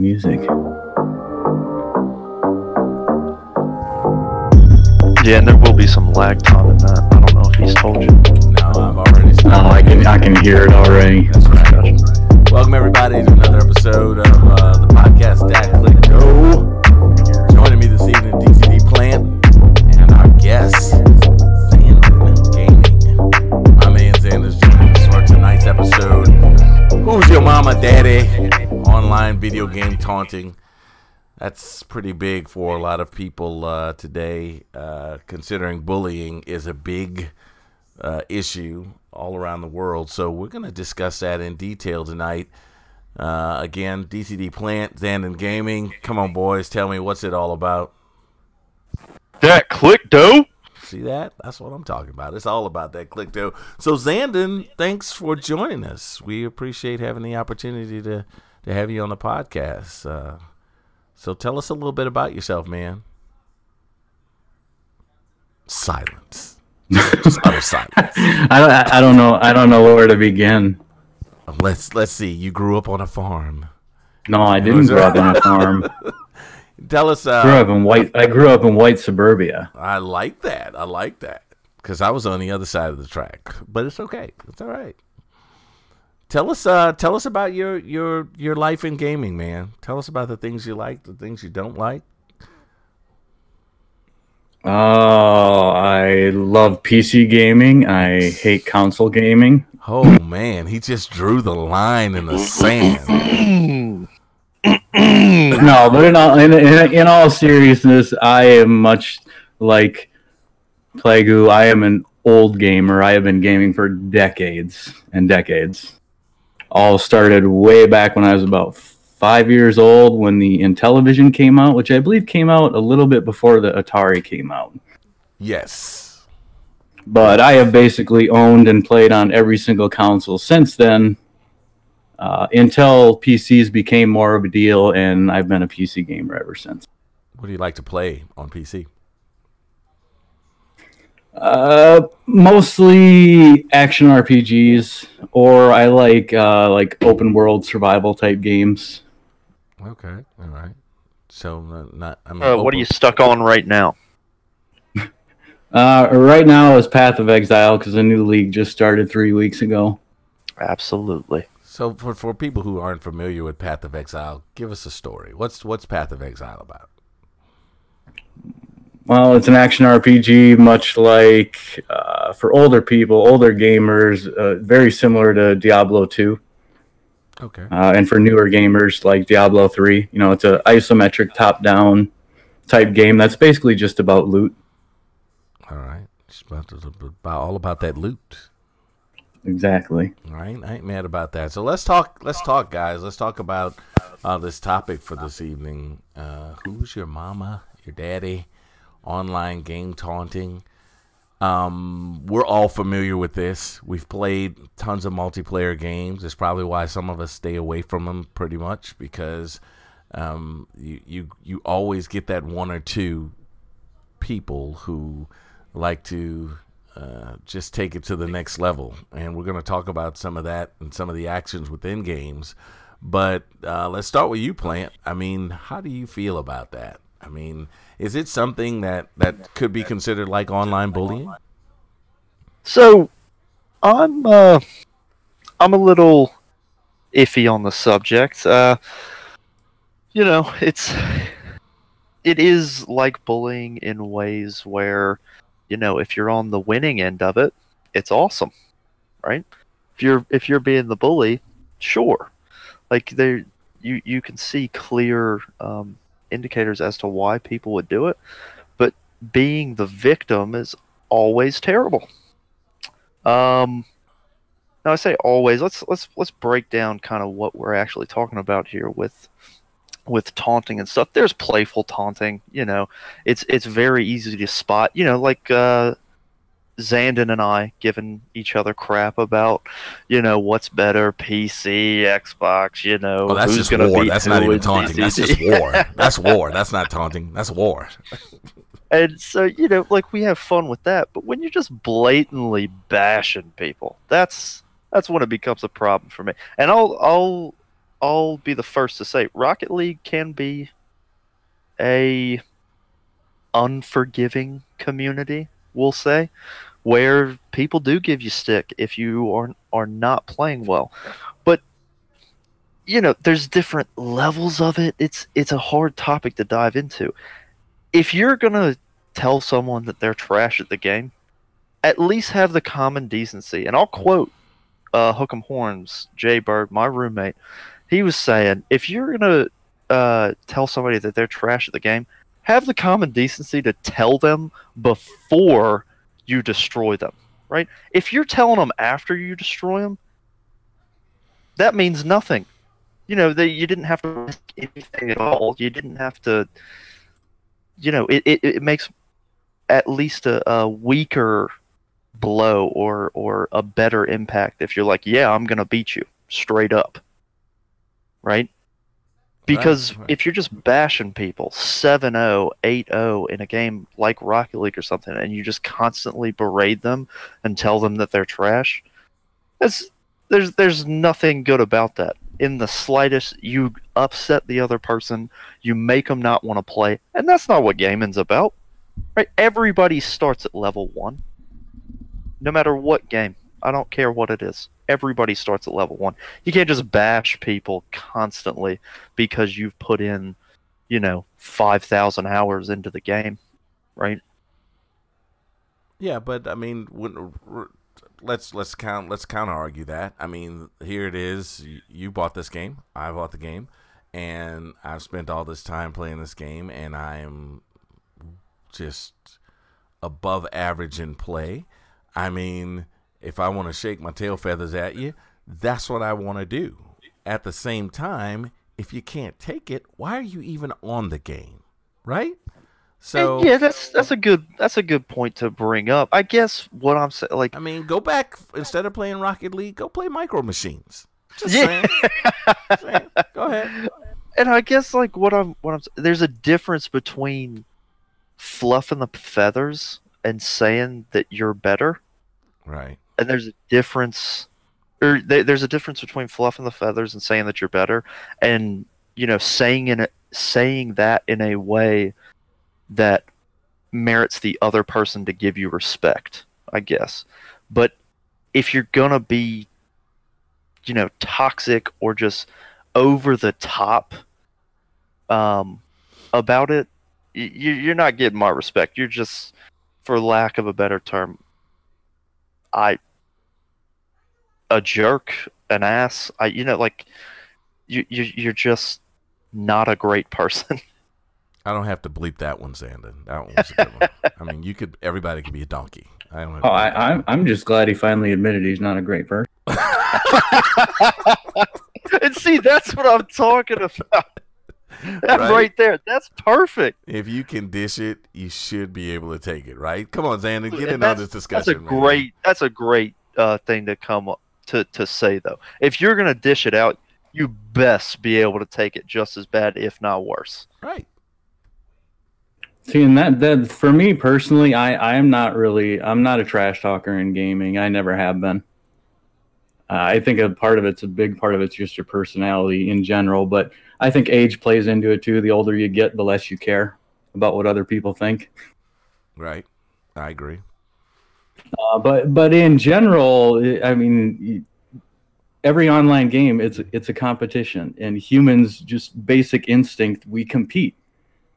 music. Yeah, and there will be some lag time in that. I don't know if he's told you. No, I've already Oh, I can I can hear it already. That's right. Welcome everybody to another episode of uh, the podcast That Click Dough. Joining me this evening, DCD Plant, and our guest, Xandon Gaming. My man Xander's joining us for tonight's episode. Who's your mama, daddy? Online video game taunting. That's pretty big for a lot of people uh, today, uh, considering bullying is a big uh, issue all around the world. So we're going to discuss that in detail tonight. Uh, again, DCD Plant, Xandon Gaming. Come on, boys, tell me what's it all about. That click dough. See that? That's what I'm talking about. It's all about that click dough. So Xandon, thanks for joining us. We appreciate having the opportunity to to have you on the podcast. Uh, so tell us a little bit about yourself, man. Silence. Just utter silence. I don't I don't know I don't know where to begin. Let's let's see. You grew up on a farm. No, I didn't grow up on a farm. Tell us. grew Uh, up in white. I grew up in white suburbia. I like that. I like that because I was on the other side of the track, but it's okay. It's all right. Tell us. Uh, tell us about your your your life in gaming, man. Tell us about the things you like, the things you don't like. Oh, I love PC gaming. I hate console gaming. Oh man, he just drew the line in the sand. No, but in all in, in, in all seriousness, I am much like Plagoo. I am an old gamer. I have been gaming for decades and decades. All started way back when I was about five years old when the Intellivision came out, which I believe came out a little bit before the Atari came out. Yes. But I have basically owned and played on every single console since then. Uh, until PCs became more of a deal, and I've been a PC gamer ever since. What do you like to play on PC? Uh, mostly action RPGs, or I like uh, like open world survival type games. Okay. All right. So not. I mean, Uh, what are you stuck on right now? Uh, right now is Path of Exile because a new league just started three weeks ago. Absolutely. So for for people who aren't familiar with Path of Exile, give us a story. What's what's Path of Exile about? Well, it's an action RPG, much like uh, for older people, older gamers, uh, very similar to Diablo 2. Okay. Uh, and for newer gamers, like Diablo 3, you know, it's an isometric top down type game that's basically just about loot. All right. It's about, about all about that loot. Exactly. All right, I ain't mad about that. So let's talk. Let's talk, guys. Let's talk about uh, this topic for this evening. Uh, who's your mama? Your daddy? Online game taunting. Um, we're all familiar with this. We've played tons of multiplayer games. It's probably why some of us stay away from them pretty much because um, you you you always get that one or two people who like to uh, just take it to the next level. And we're going to talk about some of that and some of the actions within games. But uh, let's start with you, Plant. I mean, how do you feel about that? I mean, is it something that, that could be considered like online bullying? So, I'm uh, I'm a little iffy on the subject. Uh, you know, it's it is like bullying in ways where, you know, if you're on the winning end of it, it's awesome, right? If you're if you're being the bully, sure, like there you you can see clear um, indicators as to why people would do it, but being the victim is always terrible. Um, now I say always. Let's let's let's break down kind of what we're actually talking about here with with taunting and stuff. There's playful taunting. You know, it's it's very easy to spot. You know, like uh, Xandon and I giving each other crap about, you know, what's better, PC, Xbox. You know, Oh, that's who's just gonna war. That's not even in taunting. That's just war. That's war. That's not taunting. That's war. And so, you know, like we have fun with that, but when you're just blatantly bashing people, that's that's when it becomes a problem for me. And I'll I'll I'll be the first to say Rocket League can be a unforgiving community, we'll say, where people do give you stick if you are are not playing well. But you know, there's different levels of it. It's it's a hard topic to dive into. If you're gonna tell someone that they're trash at the game, at least have the common decency. And I'll quote uh, Hook'em Horns, Jay Bird, my roommate. He was saying, if you're gonna uh, tell somebody that they're trash at the game, have the common decency to tell them before you destroy them. Right? If you're telling them after you destroy them, that means nothing. You know, that you didn't have to risk anything at all. You didn't have to. You know, it, it, it makes at least a, a weaker blow or or a better impact if you're like, yeah, I'm gonna beat you straight up, right? Because Right, if you're just bashing people 7-0, 8-0 in a game like Rocket League or something, and you just constantly berate them and tell them that they're trash, that's there's there's nothing good about that. In the slightest, you upset the other person, you make them not want to play, and that's not what gaming's about. Right? Everybody starts at level one. No matter what game. I don't care what it is. Everybody starts at level one. You can't just bash people constantly because you've put in, you know, five thousand hours into the game. Right? Yeah, but I mean, when, let's let's count let's counter argue that. I mean, here it is. You, you bought this game. I bought the game, and I've spent all this time playing this game, and I'm just above average in play. I mean, if I want to shake my tail feathers at you, that's what I want to do. At the same time, if you can't take it, why are you even on the game? Right? So And yeah, that's that's a good that's a good point to bring up. I guess what I'm saying, like, I mean, go back instead of playing Rocket League, go play Micro Machines. Just Yeah. saying. Saying. Go ahead. and I guess like what I'm what I'm there's a difference between fluffing the feathers and saying that you're better, Right. And there's a difference, or there, there's a difference between fluffing the feathers and saying that you're better, and you know saying in a, saying that in a way that merits the other person to give you respect, I guess. But if you're gonna be, you know, toxic or just over the top um, about it, you, you're not getting my respect. You're just, for lack of a better term, I a jerk, an ass. I you know like you you you're just not a great person. I don't have to bleep that one, Xandon. That one was a good one. I mean, you could. Everybody could be a donkey. I don't. Have oh, I, I'm I'm just glad he finally admitted he's not a great person. and see, that's what I'm talking about. That Right. right. there, that's perfect. if you can dish it, you should be able to take it, right? Come on, Xandon, get in on this discussion. That's a man. great. That's a great uh, thing to come up to to say though. If you're gonna dish it out, you best be able to take it just as bad, if not worse. right. See, and that that for me personally, I I am not really I'm not a trash talker in gaming. I never have been. Uh, I think a part of it's a big part of it's just your personality in general, but I think age plays into it too. The older you get, the less you care about what other people think. Right. I agree. Uh, but but in general, I mean, every online game it's it's a competition, and humans just basic instinct we compete.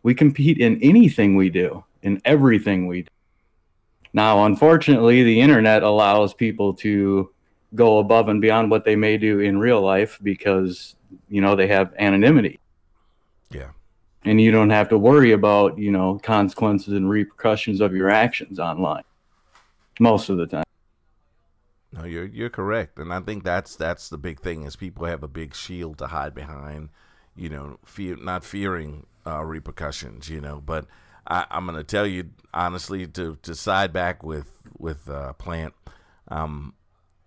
We compete in anything we do, in everything we do. Now, unfortunately, the internet allows people to go above and beyond what they may do in real life because you know they have anonymity Yeah. and you don't have to worry about you know consequences and repercussions of your actions online most of the time No, you're you're correct, and I think that's that's the big thing is people have a big shield to hide behind, you know, fear not fearing uh, repercussions, you know. But I, I'm going to tell you honestly to to side back with with uh, Plant, um,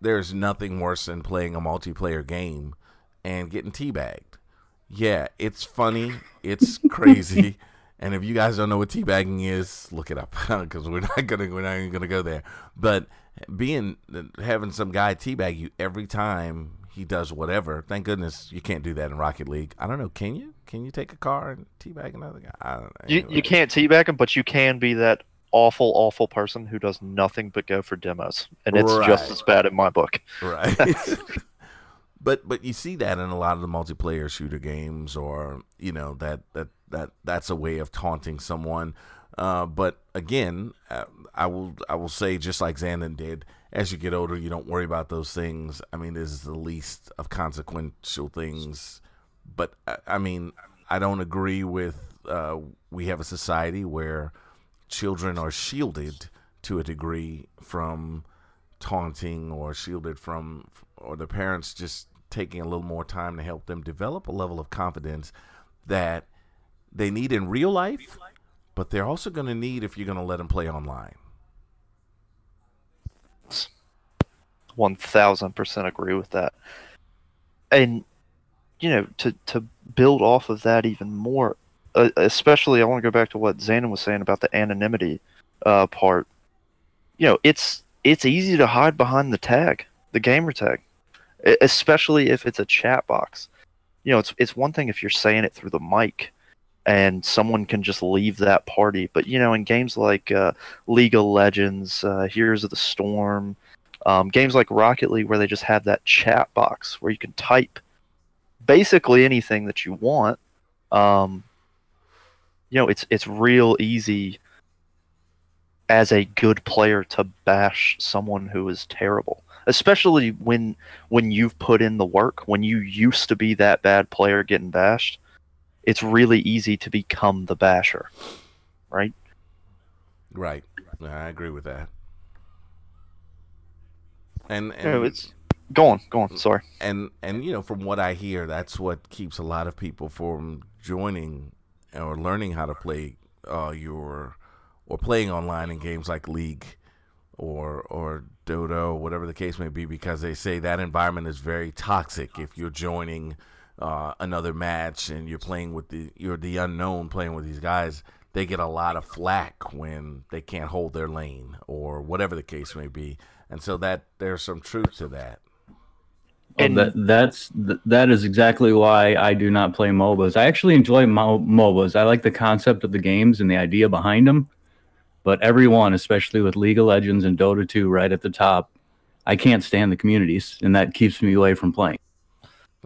there's nothing worse than playing a multiplayer game and getting teabagged. Yeah, it's funny, it's crazy. And if you guys don't know what teabagging is, look it up because we're not gonna we're not even gonna go there. But being having some guy teabag you every time he does whatever. Thank goodness you can't do that in Rocket League. I don't know. Can you? Can you take a car and teabag another guy? I don't know. You Anyway. you can't teabag him, but you can be that awful, awful person who does nothing but go for demos, and it's just as bad in my book. right but but you see that in a lot of the multiplayer shooter games or you know that that that that's a way of taunting someone. Uh, but again uh, i will i will say just like xandon did as you get older you don't worry about those things. I mean this is the least of consequential things. But i, I mean i don't agree with uh, we have a society where children are shielded to a degree from taunting or shielded from or the parents just taking a little more time to help them develop a level of confidence that they need in real life but they're also going to need if you're going to let them play online One thousand percent agree with that. And you know, to to build off of that even more, uh, especially I want to go back to what Xandon was saying about the anonymity uh, part. You know, it's it's easy to hide behind the tag, the gamer tag, especially if it's a chat box. You know, it's it's one thing if you're saying it through the mic, and someone can just leave that party. But you know, in games like uh, League of Legends, uh, Heroes of the Storm, um, games like Rocket League, where they just have that chat box where you can type basically anything that you want. Um, you know, it's it's real easy as a good player to bash someone who is terrible, especially when when you've put in the work. When you used to be that bad player getting bashed, it's really easy to become the basher, right? right i agree with that and, and know, it's go on, go on. Sorry. and and you know from what i hear that's what keeps a lot of people from joining or learning how to play uh your or playing online in games like league or or Dota, whatever the case may be because they say that environment is very toxic if you're joining uh, another match and you're playing with the you're the unknown playing with these guys they get a lot of flack when they can't hold their lane or whatever the case may be and so that there's some truth to that Well, And- that that's that is exactly why I do not play MOBAs. I actually enjoy Mo- MOBAs. I like the concept of the games and the idea behind them. But everyone, especially with League of Legends and Dota 2 right at the top, I can't stand the communities, and that keeps me away from playing.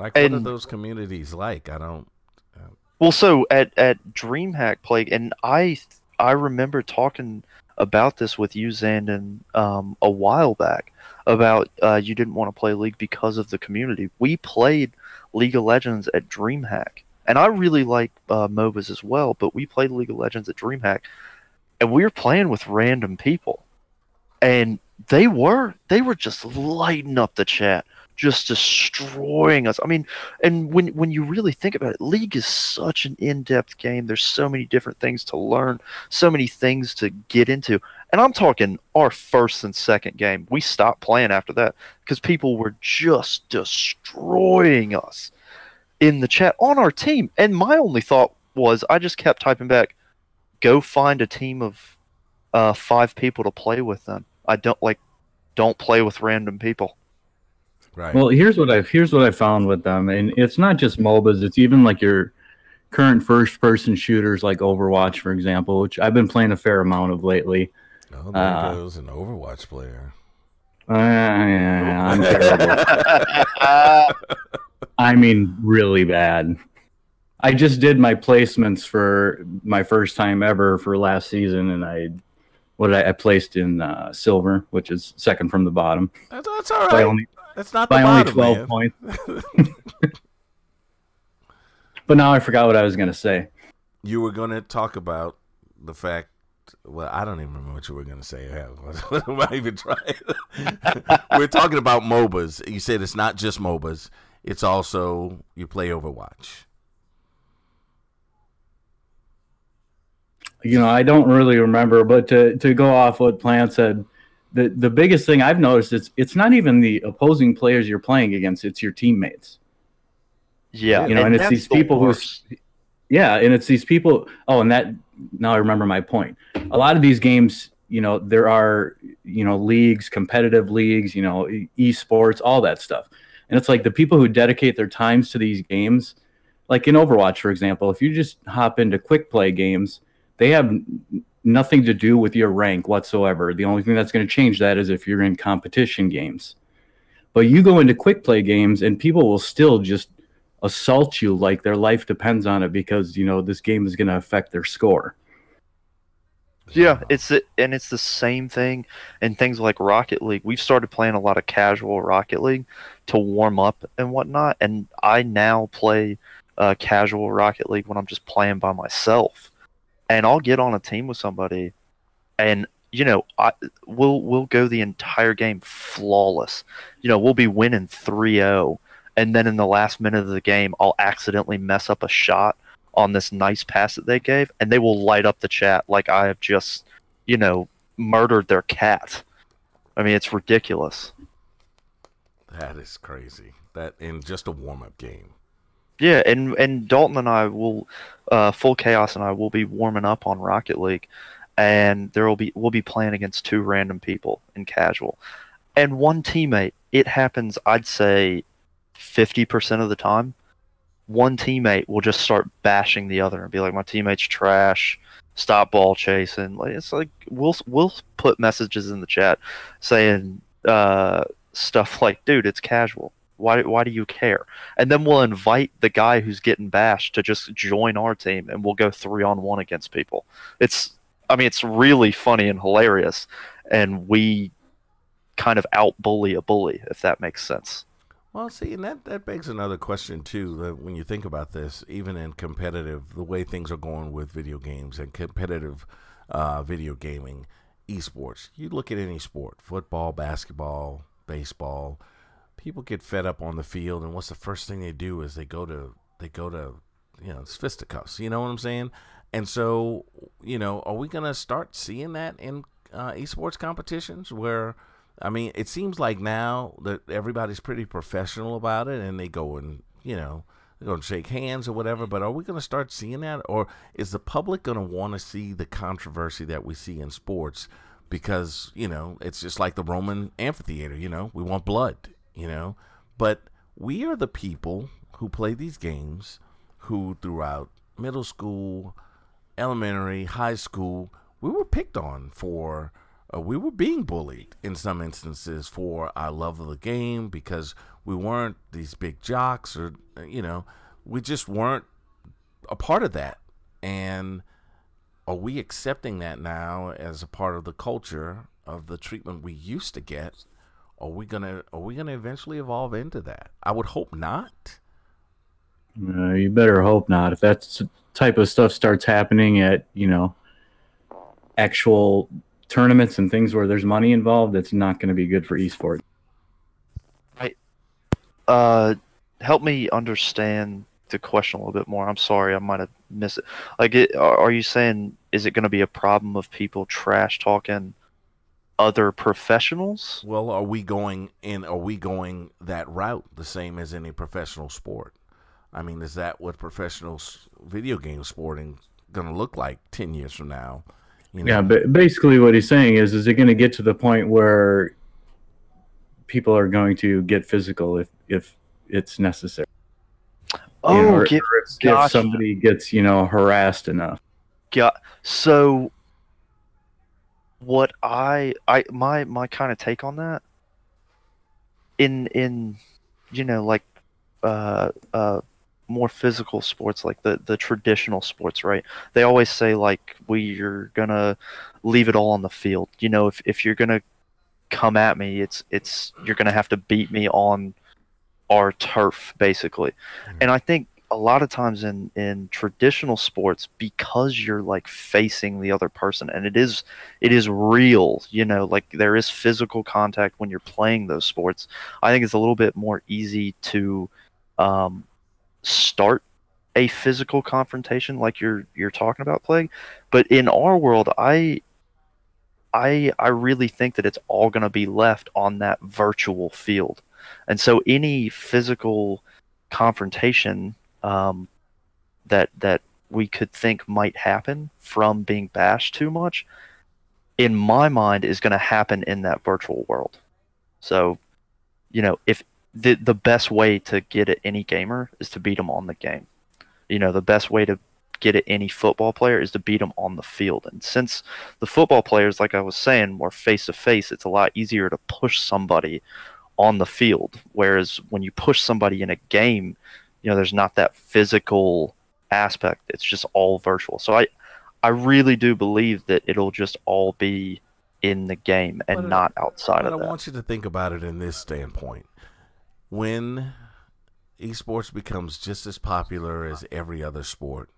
Like, what are those communities like? I don't. Well, so at at DreamHack Plagoo, and I I remember talking about this with you, Xandon, um, a while back about uh, you didn't want to play League because of the community. We played League of Legends at DreamHack, and I really like uh, MOBAs as well. But we played League of Legends at DreamHack, and we were playing with random people, and they were they were just lighting up the chat, just destroying us. I mean, and when when you really think about it, League is such an in-depth game. There's so many different things to learn, so many things to get into. And I'm talking our first and second game. We stopped playing after that because people were just destroying us in the chat on our team. And my only thought was I just kept typing back, go find a team of uh, five people to play with them. I don't like don't play with random people. Right. Well, here's what I've here's what I found with them, and it's not just MOBAs. It's even like your current first-person shooters, like Overwatch, for example, which I've been playing a fair amount of lately. oh, there uh, goes an Overwatch player. Uh, yeah, I'm terrible. I mean, really bad. I just did my placements for my first time ever for last season, and I what did I, I placed in uh, silver, which is second from the bottom That's, that's all right. only that's not the by only bottom, twelve man. points. But now I forgot what I was gonna say. You were going to talk about the fact. Well, I don't even remember what you were going to say. Hell, What am I even trying? we're talking about MOBAs. You said it's not just MOBAs. It's also you play Overwatch. You know, I don't really remember, but to, to go off what Plant said, the, the biggest thing I've noticed is it's not even the opposing players you're playing against; it's your teammates. Yeah, You know, and it's these the people who- Yeah, and it's these people. Oh, and that now I remember my point. A lot of these games, you know, there are you know leagues, competitive leagues, you know, esports, all that stuff. And it's like the people who dedicate their times to these games, like in Overwatch, for example, if you just hop into quick play games, they have nothing to do with your rank whatsoever. The only thing that's going to change that is if you're in competition games. But you go into quick play games and people will still just assault you like their life depends on it because, you know, this game is going to affect their score. Yeah, it's the, and it's the same thing in things like Rocket League. We've started playing a lot of casual Rocket League to warm up and whatnot, and I now play uh, casual Rocket League when I'm just playing by myself, and I'll get on a team with somebody, and you know, I we'll we'll go the entire game flawless. You know, we'll be winning 3-0 and then in the last minute of the game I'll accidentally mess up a shot on this nice pass that they gave and they will light up the chat like I have just, you know, murdered their cat. I mean, it's ridiculous. That is crazy. That in just a warm-up game. Yeah, and and Dalton and I will, uh, full chaos and I will be warming up on Rocket League, and there will be we'll be playing against two random people in casual, and one teammate. It happens, I'd say, fifty percent of the time. One teammate will just start bashing the other and be like, "My teammate's trash. Stop ball chasing." Like it's like we'll we'll put messages in the chat saying uh, stuff like, "Dude, it's casual." Why, why do you care? And then we'll invite the guy who's getting bashed to just join our team, and we'll go three on one against people. It's I mean, it's really funny and hilarious, and we kind of out bully a bully, if that makes sense. Well, see, and that, that begs another question too. That when you think about this, even in competitive, the way things are going with video games and competitive uh, video gaming, esports. You look at any sport, football, basketball, baseball. People get fed up on the field, and what's the first thing they do is they go to they go to you know fisticuffs. You know what I'm saying? And so, you know, are we to start seeing that in uh, esports competitions where, I mean, it seems like now that everybody's pretty professional about it and they go and, you know, they're going to shake hands or whatever, but are we going to start seeing that? Or is the public going to want to see the controversy that we see in sports? Because, you know, it's just like the Roman amphitheater, you know, we want blood, you know, but we are the people who play these games who throughout middle school, elementary, high school, we were picked on for, uh, we were being bullied in some instances for our love of the game because we weren't these big jocks or, uh, you know, we just weren't a part of that. And are we accepting that now as a part of the culture of the treatment we used to get? Are we gonna are we gonna eventually evolve into that? I would hope not. Uh, you better hope not. If that type of stuff starts happening at you know actual tournaments and things where there's money involved, it's not going to be good for esports. Right. Uh, help me understand the question a little bit more. I'm sorry, I might have missed it. Like, it, are you saying is it going to be a problem of people trash talking other professionals? Well, are we going in? Are we going that route the same as any professional sport? I mean, is that what professional video game sporting going to look like ten years from now? You know? Yeah, but basically, what he's saying is, is it going to get to the point where people are going to get physical if if it's necessary? Oh, you know, or, get, or if, if, somebody gets you know harassed enough. Yeah. So, what I I my my kind of take on that in in you know like uh uh more physical sports like the the traditional sports right? They always say like we're gonna leave it all on the field. You know if, if you're gonna come at me it's it's you're gonna have to beat me on our turf basically. Mm-hmm. and i think a lot of times in in traditional sports because you're like facing the other person and it is it is real you know like there is physical contact when you're playing those sports. I think it's a little bit more easy to um, start a physical confrontation like you're you're talking about Plagoo but in our world i i i really think that it's all going to be left on that virtual field. And so any physical confrontation um, that that we could think might happen from being bashed too much in my mind is going to happen in that virtual world so you know if the the best way to get at any gamer is to beat them on the game. You know, the best way to get at any football player is to beat them on the field. And since the football players, like I was saying, were face to face, it's a lot easier to push somebody on the field. Whereas when you push somebody in a game, you know, there's not that physical aspect. It's just all virtual. So I, I really do believe that it'll just all be in the game and But, not outside of I that. I want you to think about it in this standpoint. When esports becomes just as popular as every other sport,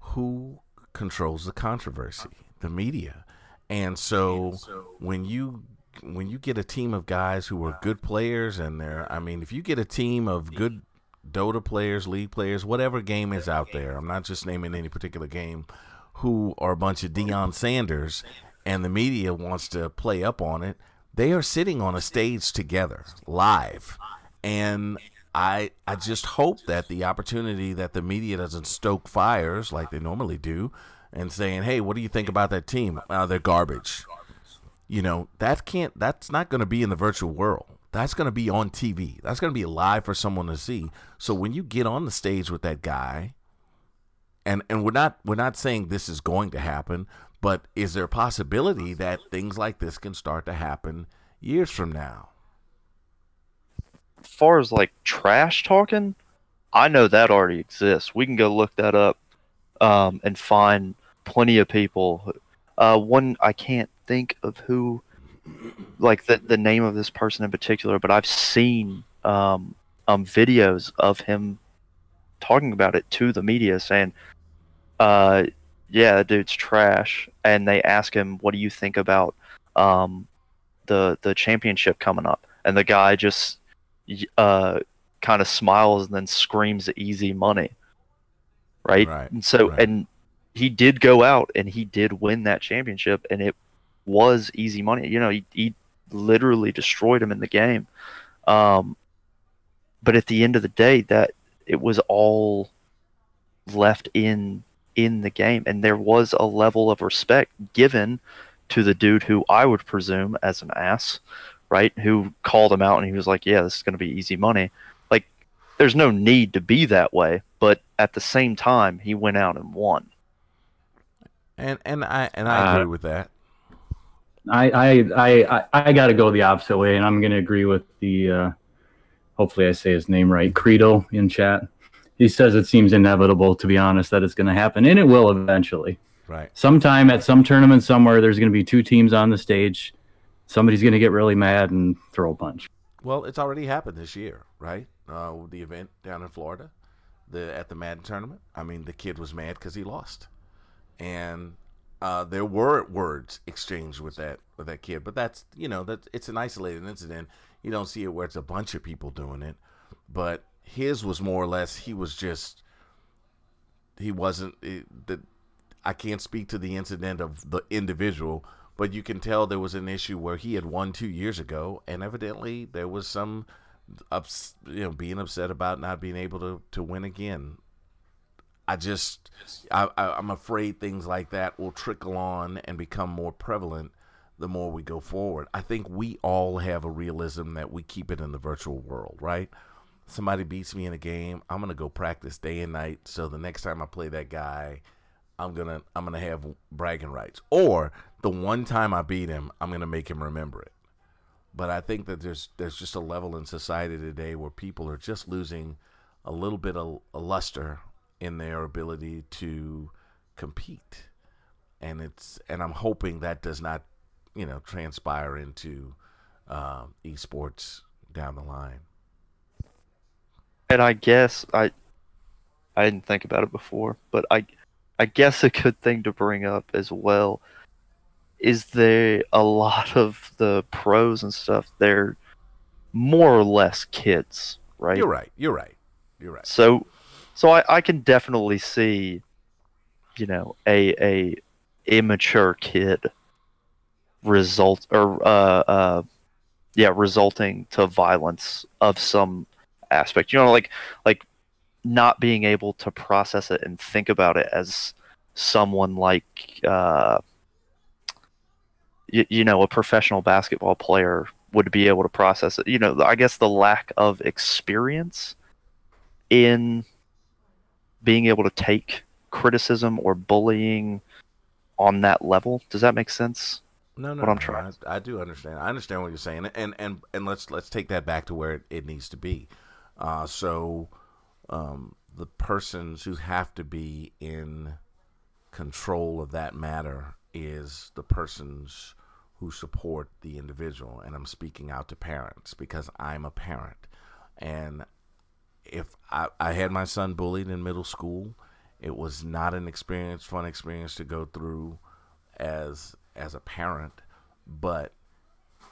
who controls the controversy? The media. And so when you when you get a team of guys who are good players and they're I mean, if you get a team of good Dota players, League players, whatever game is out there, I'm not just naming any particular game, who are a bunch of Deion Sanders and the media wants to play up on it, they are sitting on a stage together, live. And I I just hope that the opportunity that the media doesn't stoke fires like they normally do and saying, "Hey, what do you think about that team? Uh, they're garbage." You know, that can't that's not going to be in the virtual world. That's going to be on TV. That's going to be live for someone to see. So when you get on the stage with that guy, and and we're not we're not saying this is going to happen, but is there a possibility that things like this can start to happen years from now? as far as like trash talking, I know that already exists. We can go look that up um, and find plenty of people. Uh, one I can't think of who, like the the name of this person in particular, but I've seen um, um videos of him talking about it to the media, saying, uh, "Yeah, that dude's trash," and they ask him, "What do you think about um, the the championship coming up?" And the guy just uh, kind of smiles and then screams easy money. Right? Right, And so, right. and he did go out and he did win that championship and it was easy money. You know, he, he literally destroyed him in the game. Um, but at the end of the day, that it was all left in in the game and there was a level of respect given to the dude who I would presume as an ass right? Who called him out and he was like, "Yeah, this is going to be easy money." Like, there's no need to be that way, but at the same time, he went out and won. And and I and I Uh, agree with that. I I I I, got to go the opposite way, and I'm going to agree with the. Uh, hopefully, I say his name right. Credo in chat. He says it seems inevitable, to be honest, that it's going to happen, and it will eventually. Right. Sometime at some tournament somewhere, there's going to be two teams on the stage. Somebody's going to get really mad and throw a punch. Well, it's already happened this year, right? Uh, the event down in Florida, the at the Madden tournament. I mean, the kid was mad because he lost, and uh, there were words exchanged with that with that kid. But that's you know that it's an isolated incident. You don't see it where it's a bunch of people doing it. But his was more or less he was just he wasn't the. I can't speak to the incident of the individual, but you can tell there was an issue where he had won two years ago, and evidently there was some ups, you know, being upset about not being able to, to win again. I just, I, I'm afraid things like that will trickle on and become more prevalent the more we go forward. I think we all have a realism that we keep it in the virtual world, right? Somebody beats me in a game, I'm gonna go practice day and night, so the next time I play that guy, I'm gonna I'm gonna have bragging rights. Or the one time I beat him, I'm gonna make him remember it. But I think that there's there's just a level in society today where people are just losing a little bit of a luster in their ability to compete, and it's and I'm hoping that does not, you know, transpire into uh, esports down the line. And I guess I I didn't think about it before, but I I guess a good thing to bring up as well is there a lot of the pros and stuff they're more or less kids, right? You're right. You're right. You're right. So so I, I can definitely see you know a a immature kid result or uh uh yeah resulting to violence of some aspect you know like like not being able to process it and think about it as someone like uh you, you know a professional basketball player would be able to process it. You know, I guess the lack of experience in being able to take criticism or bullying on that level. Does that make sense? No, no, what I'm no, trying I, I do understand. I understand what you're saying, and and and let's let's take that back to where it, it needs to be. Uh, so, um, the persons who have to be in control of that matter is the persons who support the individual, and I'm speaking out to parents because I'm a parent, and if I, I had my son bullied in middle school, it was not an experience, fun experience to go through as as a parent, but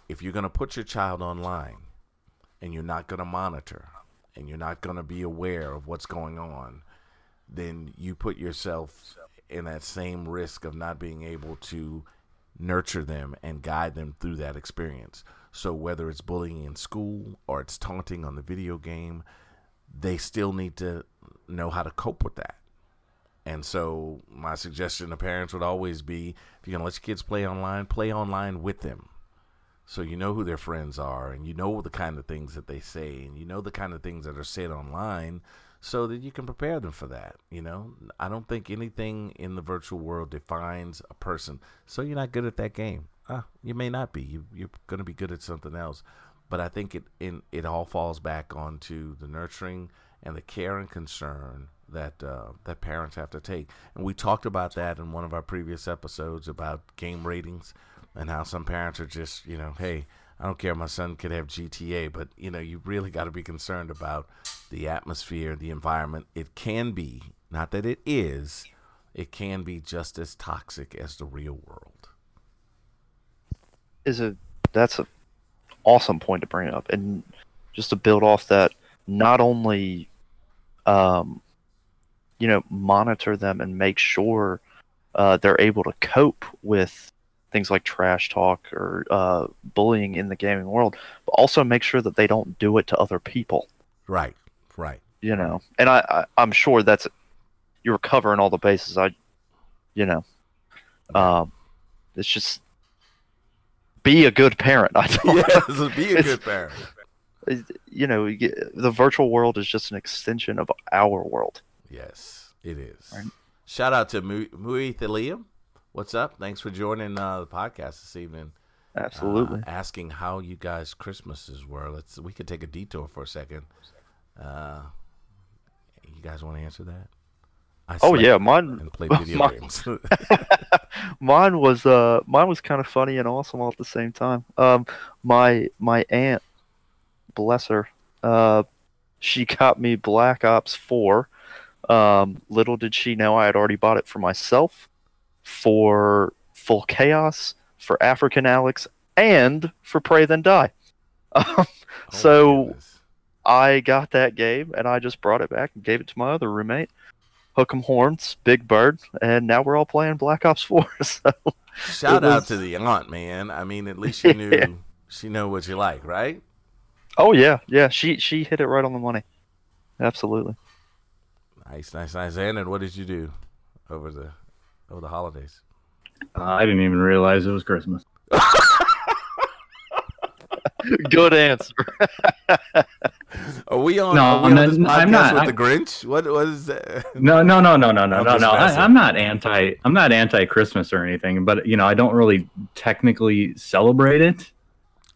if you're going to put your child online and you're not going to monitor and you're not going to be aware of what's going on, then you put yourself in that same risk of not being able to nurture them and guide them through that experience. So whether it's bullying in school or it's taunting on the video game, they still need to know how to cope with that. And so my suggestion to parents would always be if you're going to let your kids play online, play online with them. So you know who their friends are and you know the kind of things that they say and you know the kind of things that are said online so that you can prepare them for that, you know? I don't think anything in the virtual world defines a person. So you're not good at that game. Ah, you may not be. You, you're going to be good at something else. But I think it in, it all falls back onto the nurturing and the care and concern that uh, that parents have to take. And we talked about that in one of our previous episodes about game ratings and how some parents are just, you know, hey, I don't care, my son could have GTA, but you know, you really got to be concerned about the atmosphere, the environment. It can be, not that it is, it can be just as toxic as the real world. Is a that's a awesome point to bring up, and just to build off that, not only um, you know, monitor them and make sure uh, they're able to cope with things like trash talk or uh, bullying in the gaming world, but also make sure that they don't do it to other people. Right, right. You know, and I, I I'm sure that's you're covering all the bases. I, you know, um, it's just be a good parent. I don't. yes, be a good parent. You know, the virtual world is just an extension of our world. Yes, it is. Right. Shout out to Mu- Mui. What's up? Thanks for joining uh, the podcast this evening. Absolutely. Uh, asking how you guys' Christmases were. Let's we could take a detour for a second. Uh, you guys want to answer that? I oh yeah, mine and played video mine- games. mine was uh mine was kind of funny and awesome all at the same time. Um my my aunt bless her uh she got me Black Ops 4. Um little did she know I had already bought it for myself for Full Chaos, for African Alex and for Pray Then Die. Um, Oh, so goodness. I got that game and I just brought it back and gave it to my other roommate. Hook 'em horns, Big Bird, and now we're all playing Black Ops 4. So shout it out to the aunt, man. I mean, at least she knew Yeah. she know what you like, right? Oh yeah, yeah. She she hit it right on the money. Absolutely. Nice, nice, nice. And what did you do over the over the holidays? Uh, I didn't even realize it was Christmas. Good answer. Are we on? No, we on no, this no, I'm not. with I- the Grinch? What was that? No, no, no, no, no, no, I'm no, no. I, I'm not anti. I'm not anti Christmas or anything, but you know, I don't really technically celebrate it.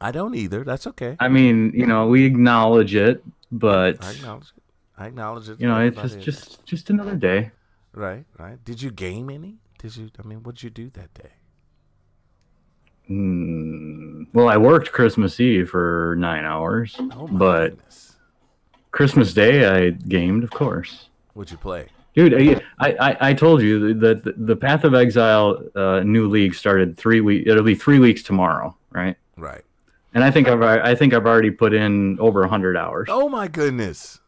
I don't either. That's okay. I mean, you know, we acknowledge it, but I acknowledge it. I acknowledge it. you know, it's just just just another day. right, right. Did you game any? Did you? I mean, what did you do that day? Hmm. Well, I worked Christmas Eve for nine hours, Oh my but goodness! Christmas Day I gamed, of course. What'd you play? Dude, I, I, I told you that the, the Path of Exile uh, new league started three week. It'll be three weeks tomorrow, right? Right. And I think I've I think I've already put in over hundred hours. Oh my goodness!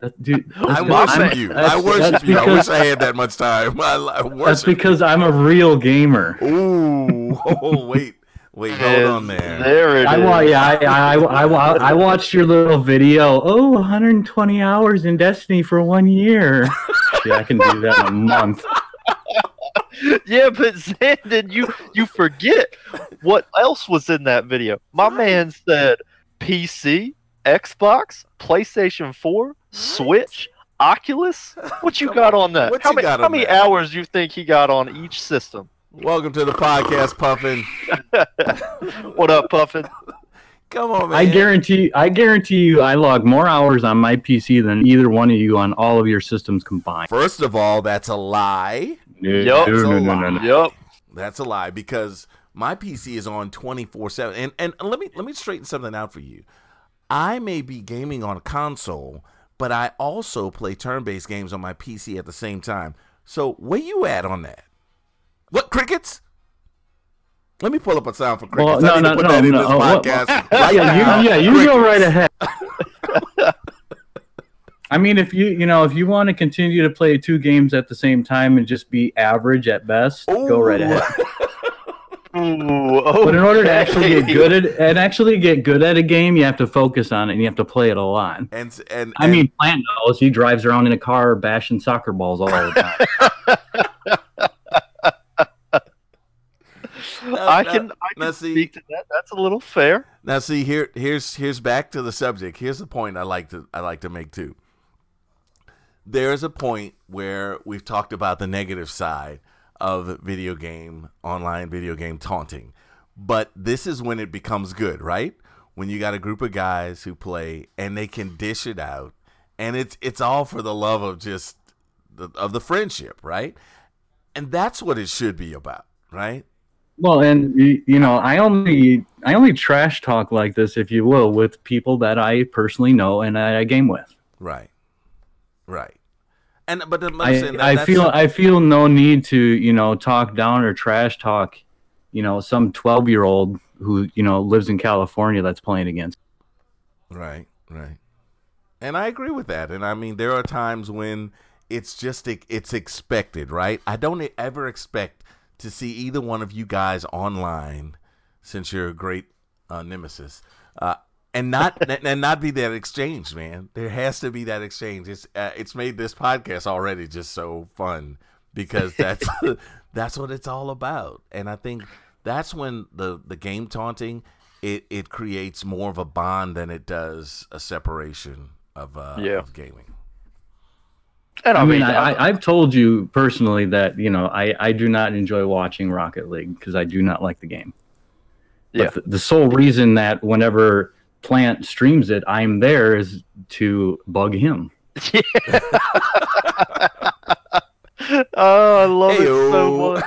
That- dude, I that's- worship I'm- you. I worship that's you. I wish I had that much time. I, I That's worship. because I'm a real gamer. Ooh. Oh wait, wait. Hold on there. There it is. I wa- yeah, I, I, I, I, I watched your little video. Oh, 120 hours in Destiny for one year. yeah, I can do that in a month. yeah, but Xandon, you you forget what else was in that video? My man said PC, Xbox, PlayStation 4, Switch, Oculus. What you got on. on that? What how you many, got how many that? hours do you think he got on each system? Welcome to the podcast, Puffin. What up, Puffin? Come on, man. I guarantee, I guarantee you, I log more hours on my PC than either one of you on all of your systems combined. First of all, that's a lie. Yup. No, no, no, no, no. Yep. That's a lie because my PC is on 24/7. And and let me let me straighten something out for you. I may be gaming on a console, but I also play turn-based games on my PC at the same time. So, where you at on that? What crickets? Let me pull up a sound for crickets. Well, I no, need to no, put no, that in no, this uh, what- podcast. right yeah, now. you, yeah, you go right Crickets. ahead. I mean, if you you know if you want to continue to play two games at the same time and just be average at best, go right ahead. Ooh, But in order to actually get good at and actually get good at a game, you have to focus on it and you have to play it a lot. And and, I and- mean, Plant knows he drives around in a car bashing soccer balls all the time. now- I now- can I now can see- speak to that. That's a little fair. Now see here here's here's back to the subject. Here's the point I like to I like to make too. There's a point where we've talked about the negative side of video game online video game taunting. But this is when it becomes good, right? When you got a group of guys who play and they can dish it out and it's it's all for the love of just the, of the friendship, right? And that's what it should be about, right? Well, and you know, I only I only trash talk like this, if you will, with people that I personally know and I, I game with. Right. Right. And but I'm I, saying that- I feel I feel no need to you know talk down or trash talk, you know, some twelve year old who you know lives in California that's playing against. right, right. And I agree with that. And I mean, there are times when it's just it's expected, right? I don't ever expect to see either one of you guys online, since you're a great uh, nemesis, uh, and not and not be that exchange, man. There has to be that exchange. It's uh, it's made this podcast already just so fun because that's that's what it's all about. And I think that's when the the game taunting it it creates more of a bond than it does a separation of uh, Yeah. of gaming. And I, I, mean, mean, I, I, I've told you personally that you know I, I do not enjoy watching Rocket League because I do not like the game. But Yeah. the, the sole reason that whenever Plant streams it, I'm there is to bug him. oh, I love it so much.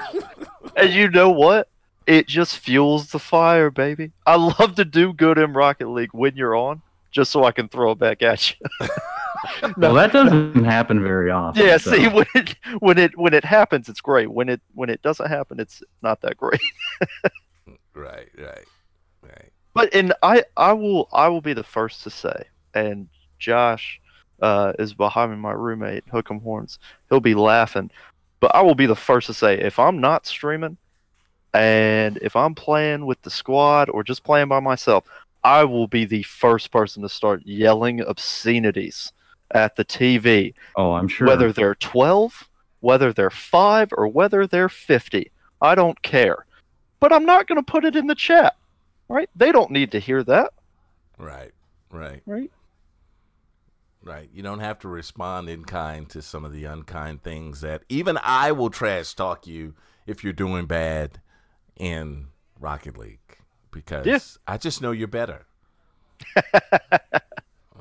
And you know what? It just fuels the fire, baby. I love to do good in Rocket League when you're on, just so I can throw it back at you. Well, that doesn't happen very often. yeah, so- see when it when it when it happens, it's great. When it when it doesn't happen, it's not that great. Right, right, right. But and I I will I will be the first to say, and Josh uh, is behind me, my roommate, Hook 'em Horns. He'll be laughing, but I will be the first to say if I'm not streaming, and if I'm playing with the squad or just playing by myself, I will be the first person to start yelling obscenities at the TV, Oh, I'm sure. whether they're 12, whether they're five, or whether they're 50. I don't care, but I'm not going to put it in the chat. Right? They don't need to hear that. Right, right, Right? right. You don't have to respond in kind to some of the unkind things that even I will trash talk you if you're doing bad in Rocket League because Yeah. I just know you're better.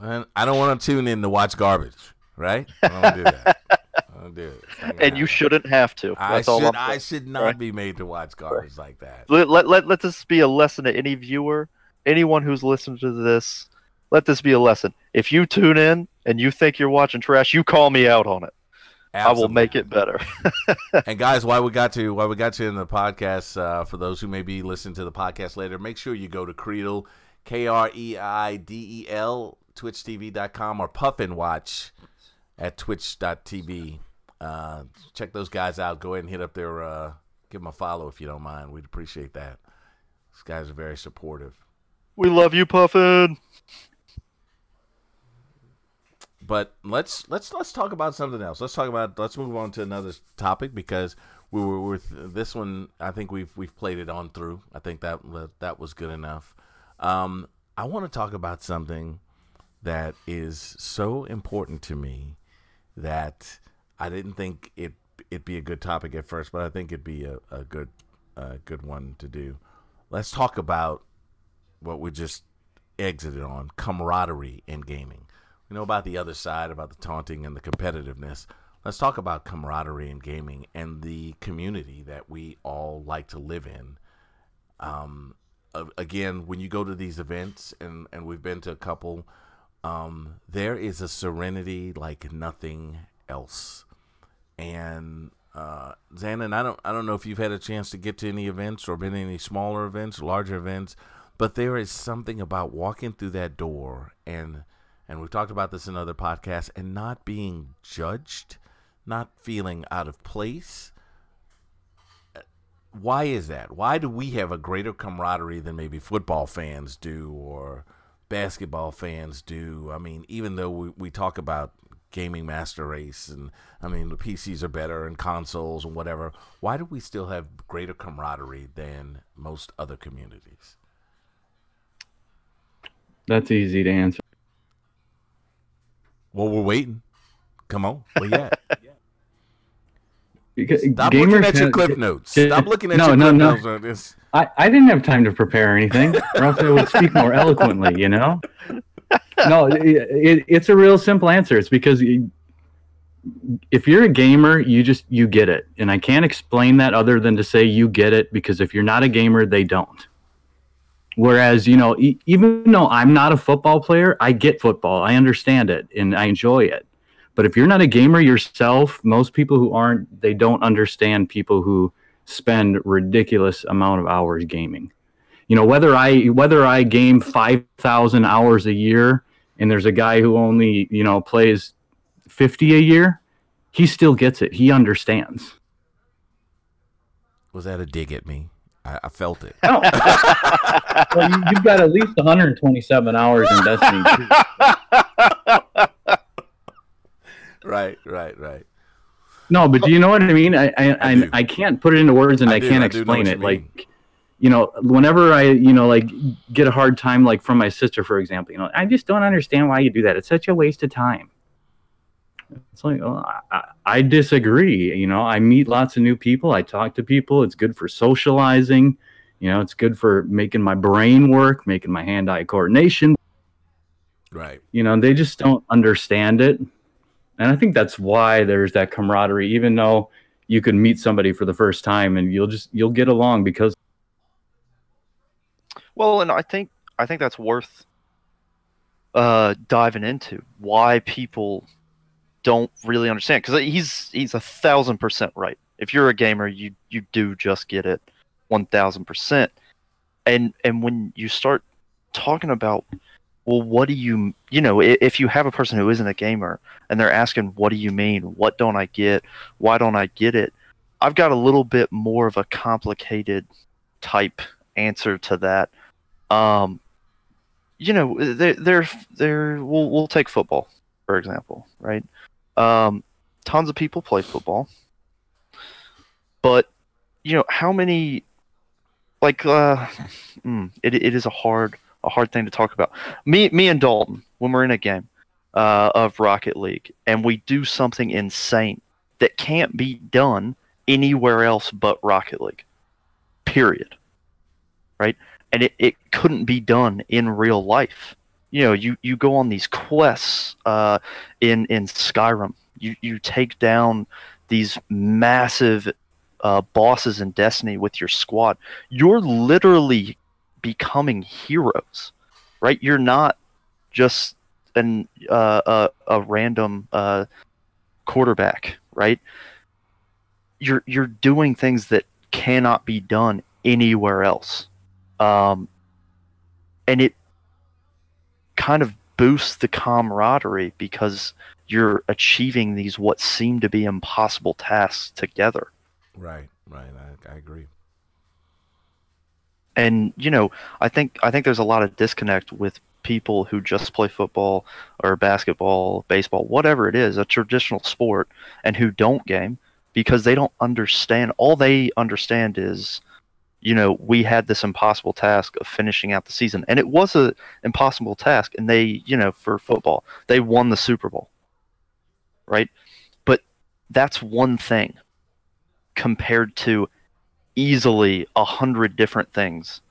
and I don't want to tune in to watch garbage, right? I don't do that. I don't do it. It's not gonna And you shouldn't have to. I That's all should. I should not Right. be made to watch garbage like that. Let, let, let, let this be a lesson to any viewer, anyone who's listened to this. Let this be a lesson. If you tune in and you think you're watching trash, you call me out on it. I will make it better. and guys, why we got to why we got you in the podcast? Uh, for those who may be listening to the podcast later, make sure you go to Kreidel, K R E I D E L, twitchtv.com or Puffin Watch at twitch.tv. Uh, check those guys out. Go ahead and hit up their uh, give them a follow if you don't mind. We'd appreciate that. These guys are very supportive. we love you, Puffin. but let's let's let's talk about something else. Let's talk about let's move on to another topic because we were with this one. I think we've we've played it on through. I think that that was good enough. Um, I want to talk about something that is so important to me that I didn't think it it'd be a good topic at first, but I think it'd be a, a good a good one to do. Let's talk about what we just exited on camaraderie in gaming. We know about the other side, about the taunting and the competitiveness. Let's talk about camaraderie in gaming and the community that we all like to live in. Um, again, when you go to these events, and, and we've been to a couple, um, there is a serenity like nothing else. And uh, Xandon, I don't I don't know if you've had a chance to get to any events or been any smaller events, larger events, but there is something about walking through that door and and we've talked about this in other podcasts and not being judged, not feeling out of place. Why is that? Why do we have a greater camaraderie than maybe football fans do or basketball fans do? I mean, even though we, we talk about gaming master race and I mean the PCs are better and consoles and whatever. Why do we still have greater camaraderie than most other communities? That's easy to answer. Well, we're waiting. Come on. Well, yeah. Stop looking at your clip notes. Stop looking at no, your no, clip no. notes. I, I didn't have time to prepare anything, or else I would speak more eloquently, you know? No, it, it, it's a real simple answer. It's because if you're a gamer, you just you get it, and I can't explain that other than to say you get it because if you're not a gamer, they don't. Whereas you know, e- even though I'm not a football player, I get football, I understand it, and I enjoy it. But if you're not a gamer yourself, most people who aren't, they don't understand people who spend ridiculous amount of hours gaming. You know, whether I whether I game five thousand hours a year, and there's a guy who only you know plays 50 a year, he still gets it. He understands. Was that a dig at me? I, I felt it. well, you, have got at least 127 hours in Destiny. right, right, right. No, but do you know what I mean? I I, I, I can't put it into words and I, I can't explain it. Like, you know, whenever I, you know, like get a hard time, like from my sister, for example, you know, I just don't understand why you do that. It's such a waste of time. It's like, well, I, I, disagree. You know, I meet lots of new people. I talk to people. It's good for socializing. You know, it's good for making my brain work, making my hand eye coordination. Right. You know, they just don't understand it. And I think that's why there's that camaraderie, even though you can meet somebody for the first time and you'll just, you'll get along because. Well, and I think, I think that's worth uh, diving into why people don't really understand because he's he's a thousand percent right. If you're a gamer, you you do just get it one thousand percent. And and when you start talking about well, what do you you know if you have a person who isn't a gamer and they're asking what do you mean? What don't I get? Why don't I get it? I've got a little bit more of a complicated type answer to that. Um, you know, they're, they're, they're we'll, we'll take football, for example, right? Um, tons of people play football, but you know how many? Like, uh, mm, it it is a hard a hard thing to talk about. Me me and Dalton when we're in a game uh, of Rocket League and we do something insane that can't be done anywhere else but Rocket League. Period. Right? And it, it couldn't be done in real life you know you, you go on these quests uh, in in Skyrim. You you take down these massive uh, bosses in Destiny with your squad. You're literally becoming heroes, right? You're not just an uh, a, a random uh, quarterback, right? You're you're doing things that cannot be done anywhere else, um, and it kind of boosts the camaraderie because you're achieving these what seem to be impossible tasks together. Right, right. I, I agree. And you know, I think I think there's a lot of disconnect with people who just play football or basketball, baseball, whatever it is, a traditional sport, and who don't game because they don't understand. All they understand is, you know, we had this impossible task of finishing out the season, and it was a impossible task. And they, you know, for football, they won the Super Bowl, right? But that's one thing compared to easily a hundred different things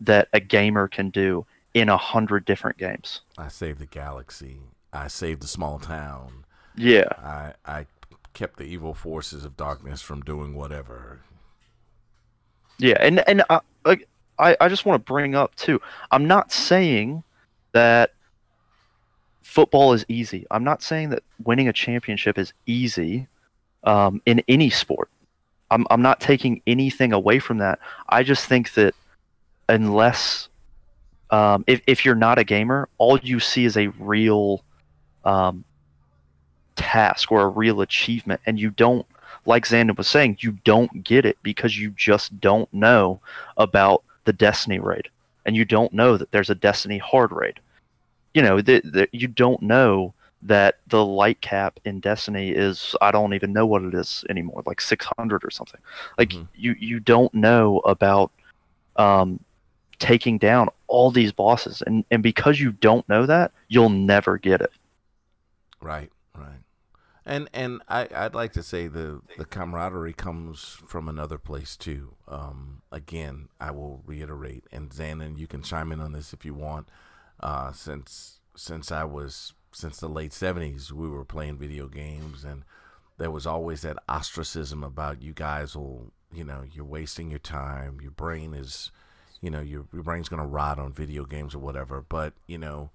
that a gamer can do in a hundred different games. I saved the galaxy. I saved the small town. Yeah. I I kept the evil forces of darkness from doing whatever. Yeah, and and I I, I just want to bring up too. I'm not saying that football is easy. I'm not saying that winning a championship is easy um, in any sport. I'm I'm not taking anything away from that. I just think that unless um, if if you're not a gamer, all you see is a real um, task or a real achievement, and you don't, like Xandon was saying, you don't get it because you just don't know about the Destiny raid, and you don't know that there's a Destiny hard raid. You know, the, you don't know that the light cap in Destiny is I don't even know what it is anymore, like 600 or something. Like mm-hmm. you you don't know about um, taking down all these bosses and and because you don't know that you'll never get it right and and I, I'd like to say the the camaraderie comes from another place too. Um, again, I will reiterate, and Xandon, you can chime in on this if you want. Uh, since since I was since the late seventies, we were playing video games, and there was always that ostracism about you guys will, you know, you're wasting your time. Your brain is you know your, your brain's to rot on video games or whatever but you know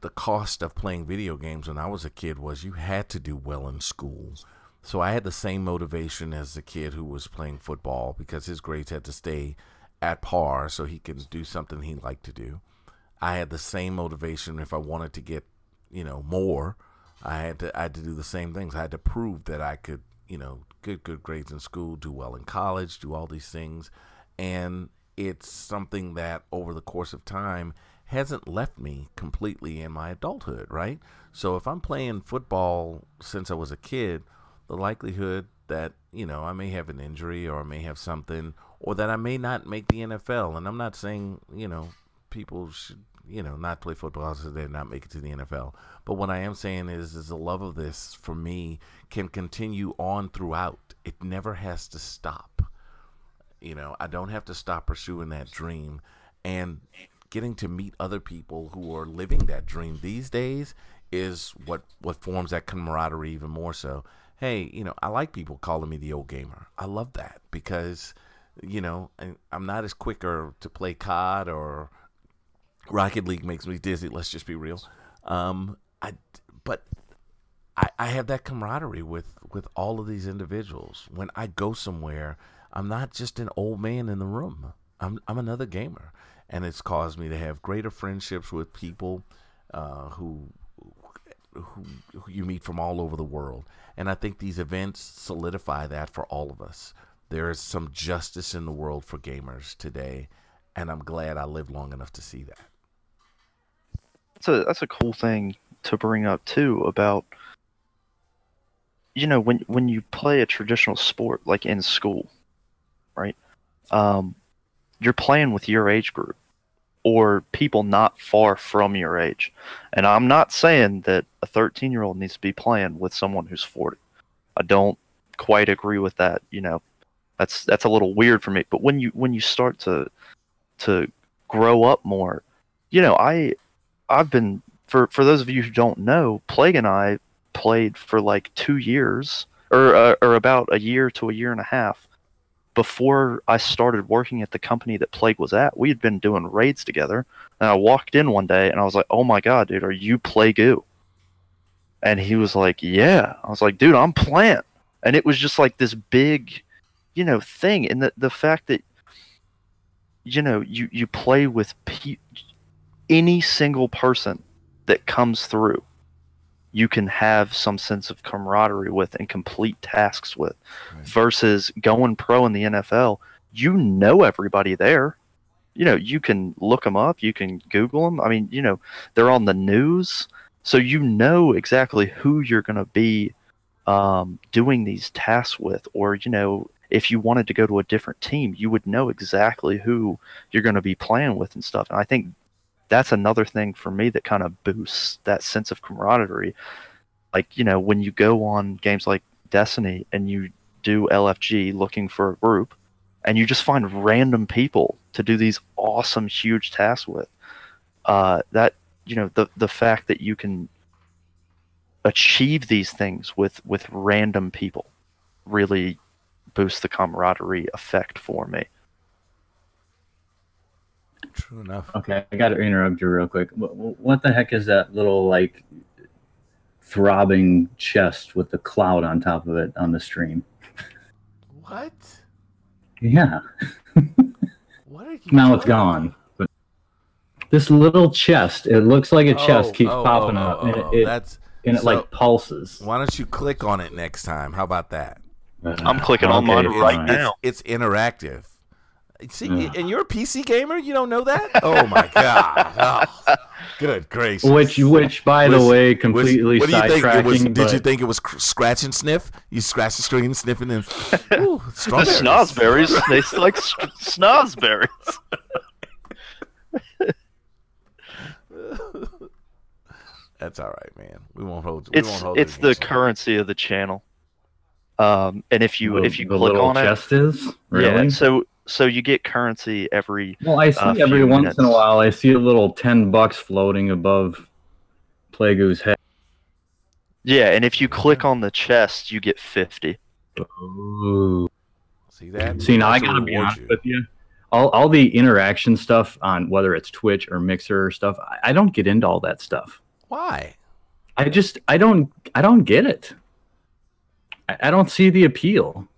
the cost of playing video games when i was a kid was you had to do well in school. So i had the same motivation as the kid who was playing football because his grades had to stay at par so he could do something he liked to do. I had the same motivation if i wanted to get you know more i had to i had to do the same things. I had to prove that i could you know get good grades in school do well in college do all these things. And it's something that over the course of time hasn't left me completely in my adulthood, right? So if I'm playing football since I was a kid, the likelihood that, you know, I may have an injury or I may have something or that I may not make the NFL. And I'm not saying, you know, people should, you know, not play football so they not make it to the NFL. But what I am saying is is the love of this for me can continue on throughout. It never has to stop. You know, I don't have to stop pursuing that dream and getting to meet other people who are living that dream these days is what what forms that camaraderie even more so. Hey, you know, I like people calling me the old gamer. I love that because you know, I'm not as quicker to play COD or Rocket League makes me dizzy. Let's just be real. Um, I but I, I have that camaraderie with with all of these individuals. When I go somewhere I'm not just an old man in the room. I'm I'm another gamer, and it's caused me to have greater friendships with people uh, who, who who you meet from all over the world. And I think these events solidify that for all of us. There is some justice in the world for gamers today, and I'm glad I lived long enough to see that. That's a that's a cool thing to bring up too about you know when when you play a traditional sport like in school right? Um, you're playing with your age group or people not far from your age. And I'm not saying that a 13 year old needs to be playing with someone who's 40. I don't quite agree with that. You know, that's that's a little weird for me. But when you when you start to to grow up more, you know, I I've been for for those of you who don't know, Plague and I played for like two years or uh, or about a year to a year and a half before I started working at the company that Plague was at, we had been doing raids together. And I walked in one day and I was like, "Oh my god, dude, are you Plague?" And he was like, "Yeah." I was like, "Dude, I'm Plant." And it was just like this big, you know, thing. And the the fact that you know you you play with pe- any single person that comes through you can have some sense of camaraderie with and complete tasks with right. versus going pro in the NFL you know everybody there you know, you can look them up, you can Google them. I mean, you know, they're on the news, so you know exactly who you're going to be um, doing these tasks with, or you know, if you wanted to go to a different team, you would know exactly who you're going to be playing with and stuff. And I think that's another thing for me that kind of boosts that sense of camaraderie. Like, you know, when you go on games like Destiny and you do LFG looking for a group and you just find random people to do these awesome huge tasks with. Uh, that you know the the fact that you can achieve these things with with random people really boosts the camaraderie effect for me. True enough. Okay, I got to interrupt you real quick. What, what the heck is that little like throbbing chest with the cloud on top of it on the stream? What? Yeah. What are you? now it's gone. But this little chest, it looks like a chest Oh, keeps oh, popping oh, up, oh, and oh, it, it that's and it so- like pulses. Why don't you click on it next time? How about that? Uh, I'm clicking on mine right fine. now. It's, it's interactive. See, Ugh. and you're a PC gamer. You don't know that? Oh my god! Oh, good gracious. Which, which, by the Was- way, Was- completely what do you think? Was, sidetracking. did you think it was cr- scratch and sniff? You scratch the screen, sniffing, and ooh, The strawberries. snozberries taste like st- snozberries. That's all right, man. We won't hold. We won't It's hold it's the against currency of the channel. Um, and if you the, if you click little on it, chest is really. yeah. So so you get currency every well, I uh, see a every few once minutes. in a while. I see a little ten bucks floating above Plague's head. yeah. And if you click on the chest, you get fifty. Ooh. See that? See, now I gotta be honest you. with you. All, all the interaction stuff on whether it's Twitch or Mixer or stuff, I, I don't get into all that stuff. Why? I just I don't I don't get it. I, I don't see the appeal.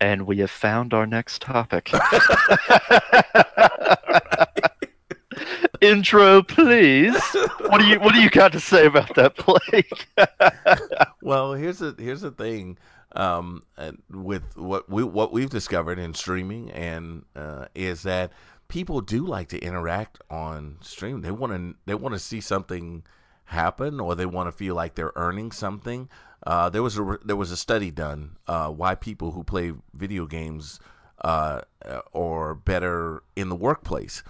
And we have found our next topic. Intro, please. What do you What do you got to say about that plague? Well, here's the here's the thing. Um, with what we what we've discovered in streaming and uh, is that people do like to interact on stream. They want to they want to see something happen, or they want to feel like they're earning something. Uh, there was a there was a study done uh, why people who play video games uh, are better in the workplace.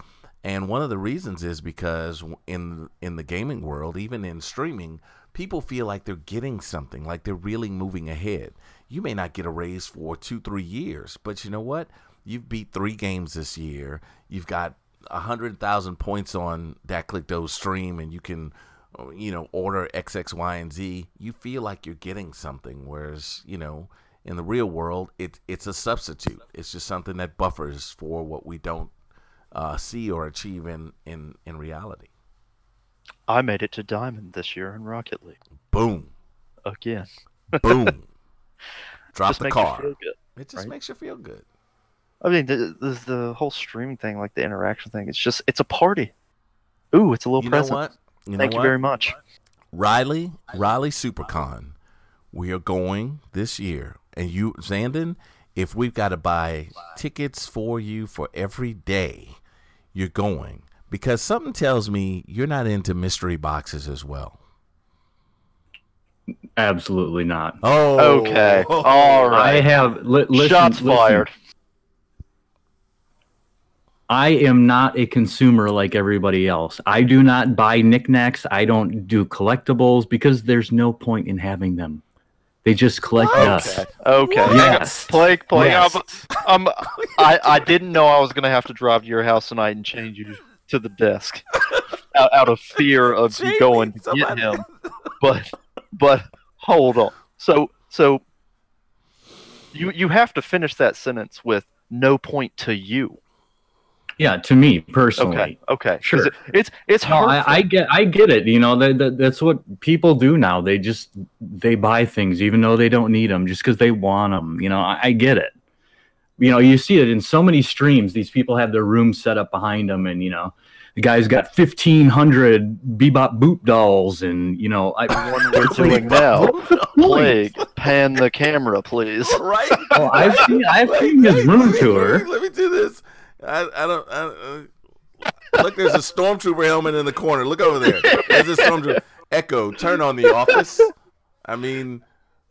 And one of the reasons is because in in the gaming world, even in streaming, people feel like they're getting something, like they're really moving ahead. You may not get a raise for two, three years, but you know what? You've beat three games this year. You've got hundred thousand points on that Click Dough stream, and you can, you know, order X, X, Y, and Z. You feel like you're getting something, whereas you know, in the real world, it it's a substitute. It's just something that buffers for what we don't uh, see or achieve in in in reality. I made it to diamond this year in Rocket League Boom, again. boom. Drop Just the car. good. It just right? makes you feel good. I mean, the, the the whole streaming thing, like the interaction thing, it's just it's a party. Ooh, it's a little You know present. what? You Thank you what? very much. Raleigh, Raleigh SuperCon. We are going this year, and you, Xandon, if we've got to buy tickets for you for every day, you're going because something tells me you're not into mystery boxes as well. Absolutely not. Oh, Okay. All right. I have li- listen, Shots listen. fired. I am not a consumer like everybody else. I do not buy knickknacks. I don't do collectibles because there's no point in having them. They just collect dust. Okay. Okay. What? Hang on. Yes. Plague, plague. Yes. I'm, um, I'm, um, I, I didn't know I was gonna have to drive to your house tonight and change you to the desk out, out of fear of you going to somebody- get him. But, but hold on. So, so you you have to finish that sentence with no point to you. Yeah, to me personally. Okay. Okay. Sure. It, it's it's No, hard. I, I get, I get it. You know, that, that that's what people do now. They just they buy things even though they don't need them, just because they want them. You know, I, I get it. You know, you see it in so many streams. These people have their room set up behind them, and you know, the guy's got fifteen hundred Bebop boot dolls, and you know, I one we're doing now. Plague, pan the camera, please. right? Well, I've seen, I've seen his room tour. Let me do this. I, I don't. I, uh, look, there's a stormtrooper helmet in the corner. Look over there. There's a stormtrooper. Echo, turn on the office. I mean,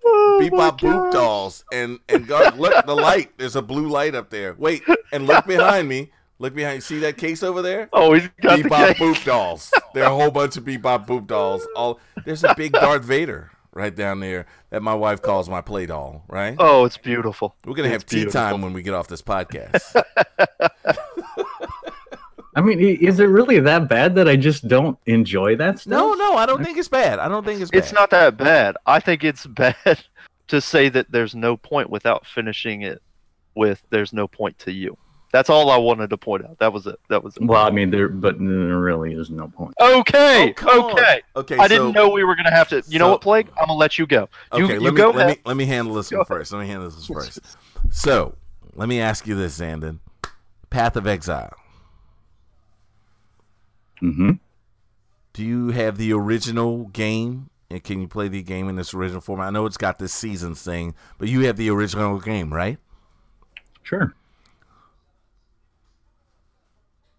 oh beep bop boop dolls, and and God, look the light. There's a blue light up there. Wait, and look behind me. Look behind. See that case over there? Oh, he's got the Bebop. Boop dolls. There are a whole bunch of Bebop Boop dolls. All there's a big Darth Vader right down there that my wife calls my play doll. Right? Oh, it's beautiful. We're gonna have It's tea beautiful. time when we get off this podcast. I mean, is it really that bad that I just don't enjoy that stuff? no, no, I don't think it's bad. I don't think it's bad. It's not that bad. I think it's bad to say that there's no point without finishing it with "there's no point to you." That's all I wanted to point out. That was it. That was it. Well, I mean, there, but there really is no point. Okay, Oh, come on. okay. Okay, I didn't know we were gonna have to. You know what, Plague? I'm gonna let you go. You, Okay, you let me go. let me let me handle this Go one first. Let me handle this one first. So, let me ask you this, Xandon. Path of Exile. Mm-hmm. Do you have the original game? And can you play the game in this original format? I know it's got this seasons thing, but you have the original game, right? Sure.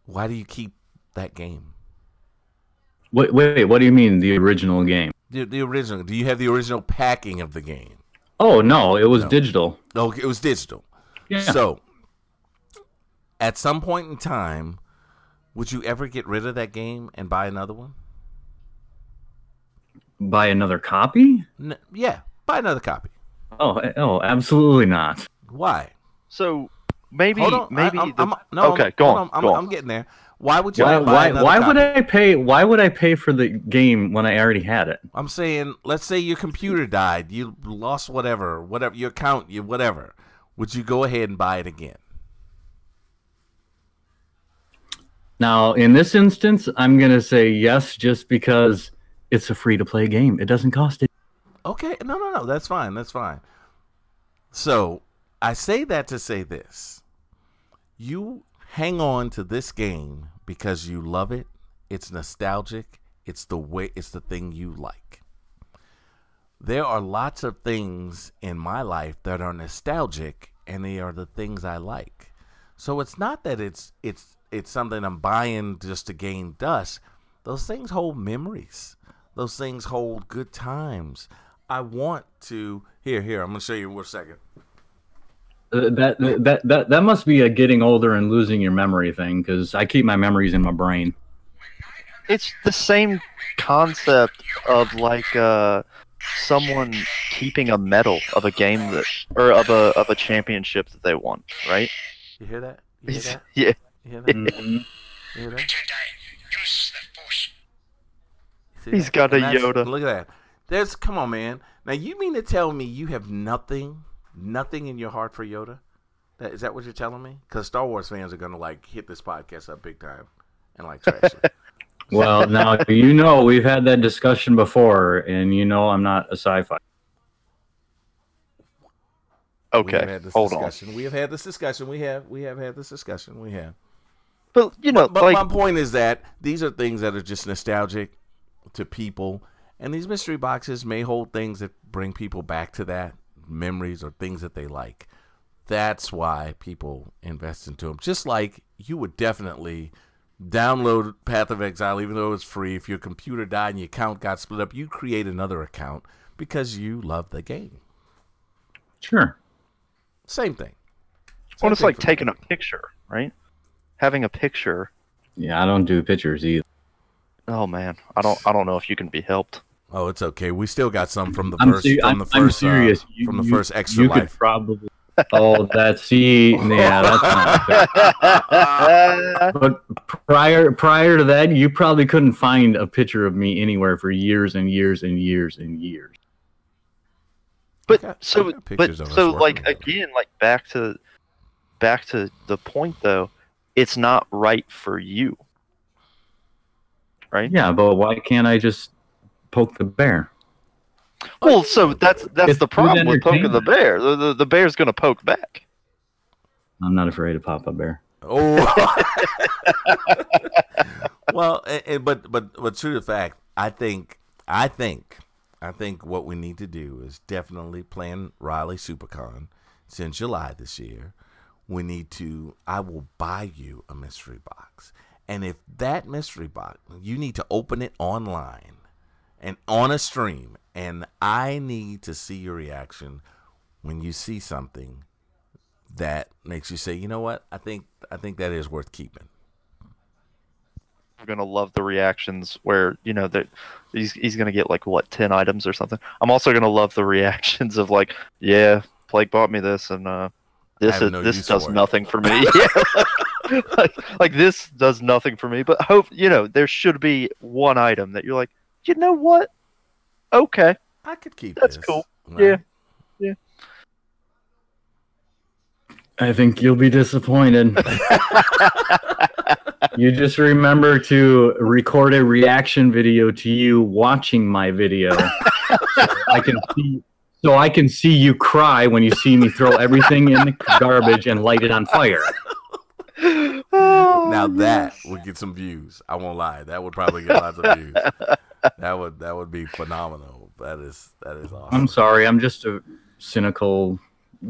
Why do you keep that game? Wait, wait, what do you mean the original game? The, the original. Do you have the original packing of the game? Oh no, it was No. digital. Oh, it was digital. Yeah. So, at some point in time, would you ever get rid of that game and buy another one? Buy another copy? N- yeah, buy another copy. Oh, eh, oh, absolutely not. Why? So maybe, Hold on. maybe. I, am the- I'm, no, okay, I'm, go hold on. I'm, go I'm getting there. Why would you Why? buy Why? Why would I pay? Why would I pay for the game when I already had it? I'm saying, let's say your computer died, you lost whatever, whatever your account, you whatever. Would you go ahead and buy it again? Now, in this instance, I'm gonna say yes, just because it's a free-to-play game. It doesn't cost it. Okay, no, no, no, that's fine, that's fine. So I say that to say this: you hang on to this game because you love it. It's nostalgic. It's the way. It's the thing you like. There are lots of things in my life that are nostalgic, and they are the things I like. So it's not that it's it's it's something I'm buying just to gain dust. Those things hold memories. Those things hold good times. I want to here here. I'm gonna show you in one second. That, that that that must be a getting older and losing your memory thing, because I keep my memories in my brain. It's the same concept of like uh, someone keeping a medal of a game that, or of a of a championship that they won, right? You hear that? You hear that? yeah. You hear that? You hear that? He's that? got And a Yoda. Look at that. There's come on, man. Now you mean to tell me you have nothing, nothing in your heart for Yoda? That, is that what you're telling me? Because Star Wars fans are gonna like hit this podcast up big time and like trash it. Well, now you know we've had that discussion before, and you know I'm not a sci-fi. We have Okay. had this Hold on. We have had this discussion. We have we have had this discussion. We have. But you know, But like my point is that these are things that are just nostalgic to people, and these mystery boxes may hold things that bring people back to that memories or things that they like. That's why people invest into them. Just like you would definitely download Path of Exile, even though it's free. If your computer died and your account got split up, you create another account because you love the game. Sure. Same thing. well, it's thing like for me. taking a picture, right? Having a picture. Yeah, I don't do pictures either. Oh man, I don't I don't know if you can be helped. Oh, it's okay. We still got some from the I'm, first se- from I'm, the I'm 1st uh, serious. You- from the you- first extra you life. could probably. Oh, that's see, yeah, that's not. But prior prior to that, you probably couldn't find a picture of me anywhere for years and years and years and years. But got- so, but pictures of us so, like together. again, like back to, back to the point though, it's not right for you, right? Yeah, but why can't I just poke the bear? Well, so that's that's It's the problem with poking the bear. The, the, the bear's gonna poke back. I'm not afraid of Papa Bear. Oh. well, but but but true to fact, I think I think I think what we need to do is definitely plan Raleigh SuperCon. It's in July this year. we need to. I will buy you a mystery box, and if that mystery box, you need to open it online and on a stream, and I need to see your reaction when you see something that makes you say, you know what, I think I think that is worth keeping. I'm gonna love the reactions where you know that he's he's gonna get like what ten items or something. I'm also gonna love the reactions of like, yeah, Plague bought me this, and uh, this is no this does for nothing for me. Like, like this does nothing for me. But hope you know there should be one item that you're like, you know what? Okay, I could keep That's this. cool. right? Yeah. I think you'll be disappointed. you just remember to record a reaction video to you watching my video. so I can see so I can see you cry when you see me throw everything in the garbage and light it on fire. Oh, Now that would get some views. I won't lie. That would probably get lots of views. That would that would be phenomenal. That is that is awesome. I'm sorry, I'm just a cynical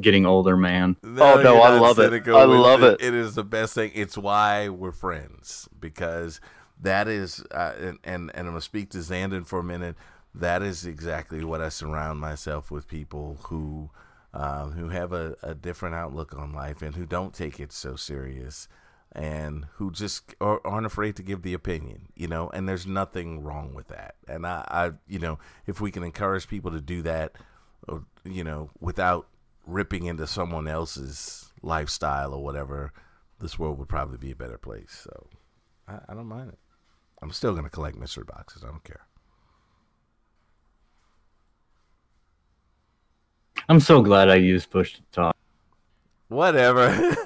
getting older man. Oh, no, I not love it. I It's- love it. It is the best thing. It's why we're friends because that is, uh, and, and and I'm gonna speak to Xandon for a minute. That is exactly what I surround myself with people who, uh, who have a, a different outlook on life and who don't take it so serious, and who just are, aren't afraid to give the opinion. You know, and there's nothing wrong with that. And I, I, you know, if we can encourage people to do that, or, you know, without ripping into someone else's lifestyle or whatever, this world would probably be a better place. So I, I don't mind it. I'm still gonna collect mystery boxes. I don't care. I'm so glad I used push to talk. Whatever.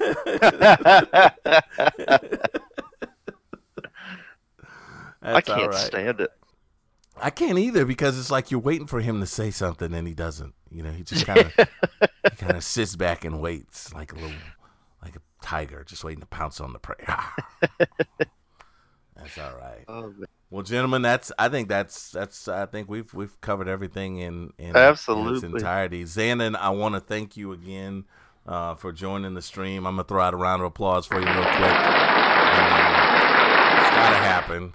I can't right. stand it. I can't either because it's like you're waiting for him to say something and he doesn't. You know, he just kind of he kind of sits back and waits like a little like a tiger just waiting to pounce on the prey. That's all right. Oh. Well, gentlemen, that's I think that's that's I think we've we've covered everything in in, in its entirety. Xandon, I want to thank you again uh, for joining the stream. I'm gonna throw out a round of applause for you real quick. Um, it's gotta happen.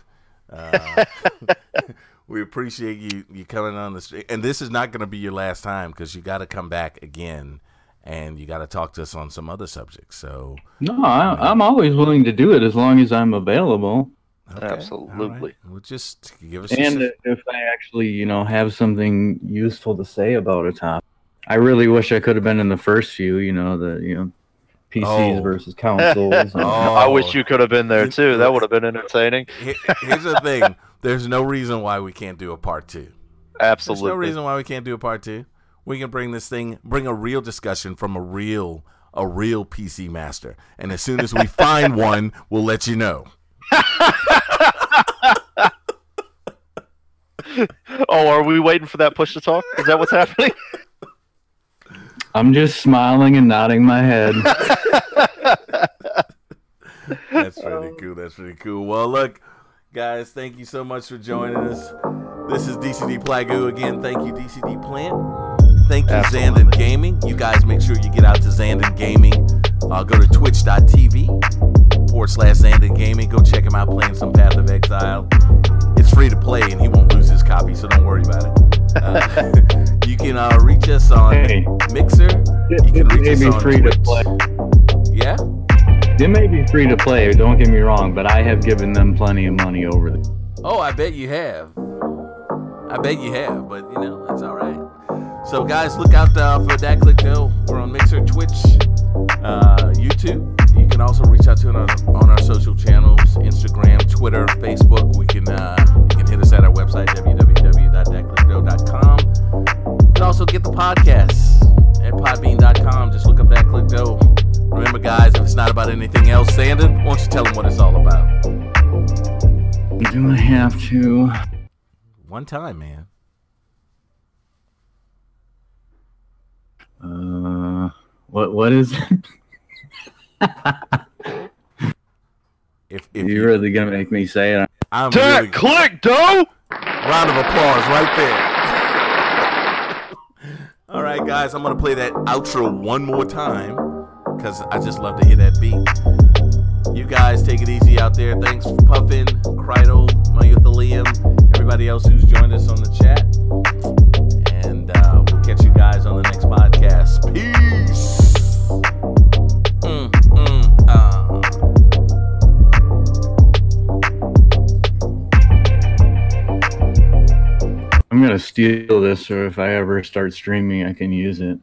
Uh, we appreciate you you coming on the stream, and this is not gonna be your last time because you got to come back again. And you got to talk to us on some other subjects. So, No, I, I'm always willing to do it as long as I'm available. okay, all right. Absolutely. Well, just give us And a- if I actually, you know, have something useful to say about a topic. I really wish I could have been in the first few, you know, the, you know, PCs Oh. versus consoles. Oh. I wish you could have been there too. That would have been entertaining. Here's the thing. There's no reason why we can't do a part two. Absolutely, There's Absolutely. no reason why we can't do a part two. We can bring this thing, bring a real discussion from a real, a real PC master. And as soon as we find one, we'll let you know. Oh, are we waiting for that push to talk? Is that what's happening? I'm just smiling and nodding my head. That's pretty cool. That's pretty cool. Well, look, guys, thank you so much for joining us. This is DCD Plagoo again. Thank you, DCD Plant. Thank you, Absolutely. Xandon Gaming. You guys make sure you get out to Xandon Gaming. Uh, go to twitch.tv forward slash Xandon Gaming. Go check him out playing some Path of Exile. It's free to play and he won't lose his copy, so don't worry about it. Uh, you can uh, reach us on Hey. Mixer. You can reach us on free Twitch. to play. Yeah? It may be free to play, don't get me wrong, but I have given them plenty of money over the Oh, I bet you have. I bet you have, but you know, it's all right. So, guys, look out uh, for that Click Dough. We're on Mixer, Twitch, uh, YouTube. You can also reach out to us on our, on our social channels Instagram, Twitter, Facebook. We can uh, You can hit us at our website, www.thatclickdo.com. You can also get the podcast at podbean.com. Just look up That Click Dough. Remember, guys, if it's not about anything else, Xandon, why don't you tell them what it's all about? You Do have to? One time, man. Uh, what what is it? If, if You're really gonna make me say it? I'm That really, click, dough. Round of applause right there. All right, guys, I'm going to play that outro one more time. because I just love to hear that beat. You guys take it easy out there. Thanks for Puffin, Kreidel, Myuthalium, everybody else who's joined us on the chat. And uh, we'll catch you guys on the next podcast. Peace. I'm gonna steal this, or if I ever start streaming, I can use it.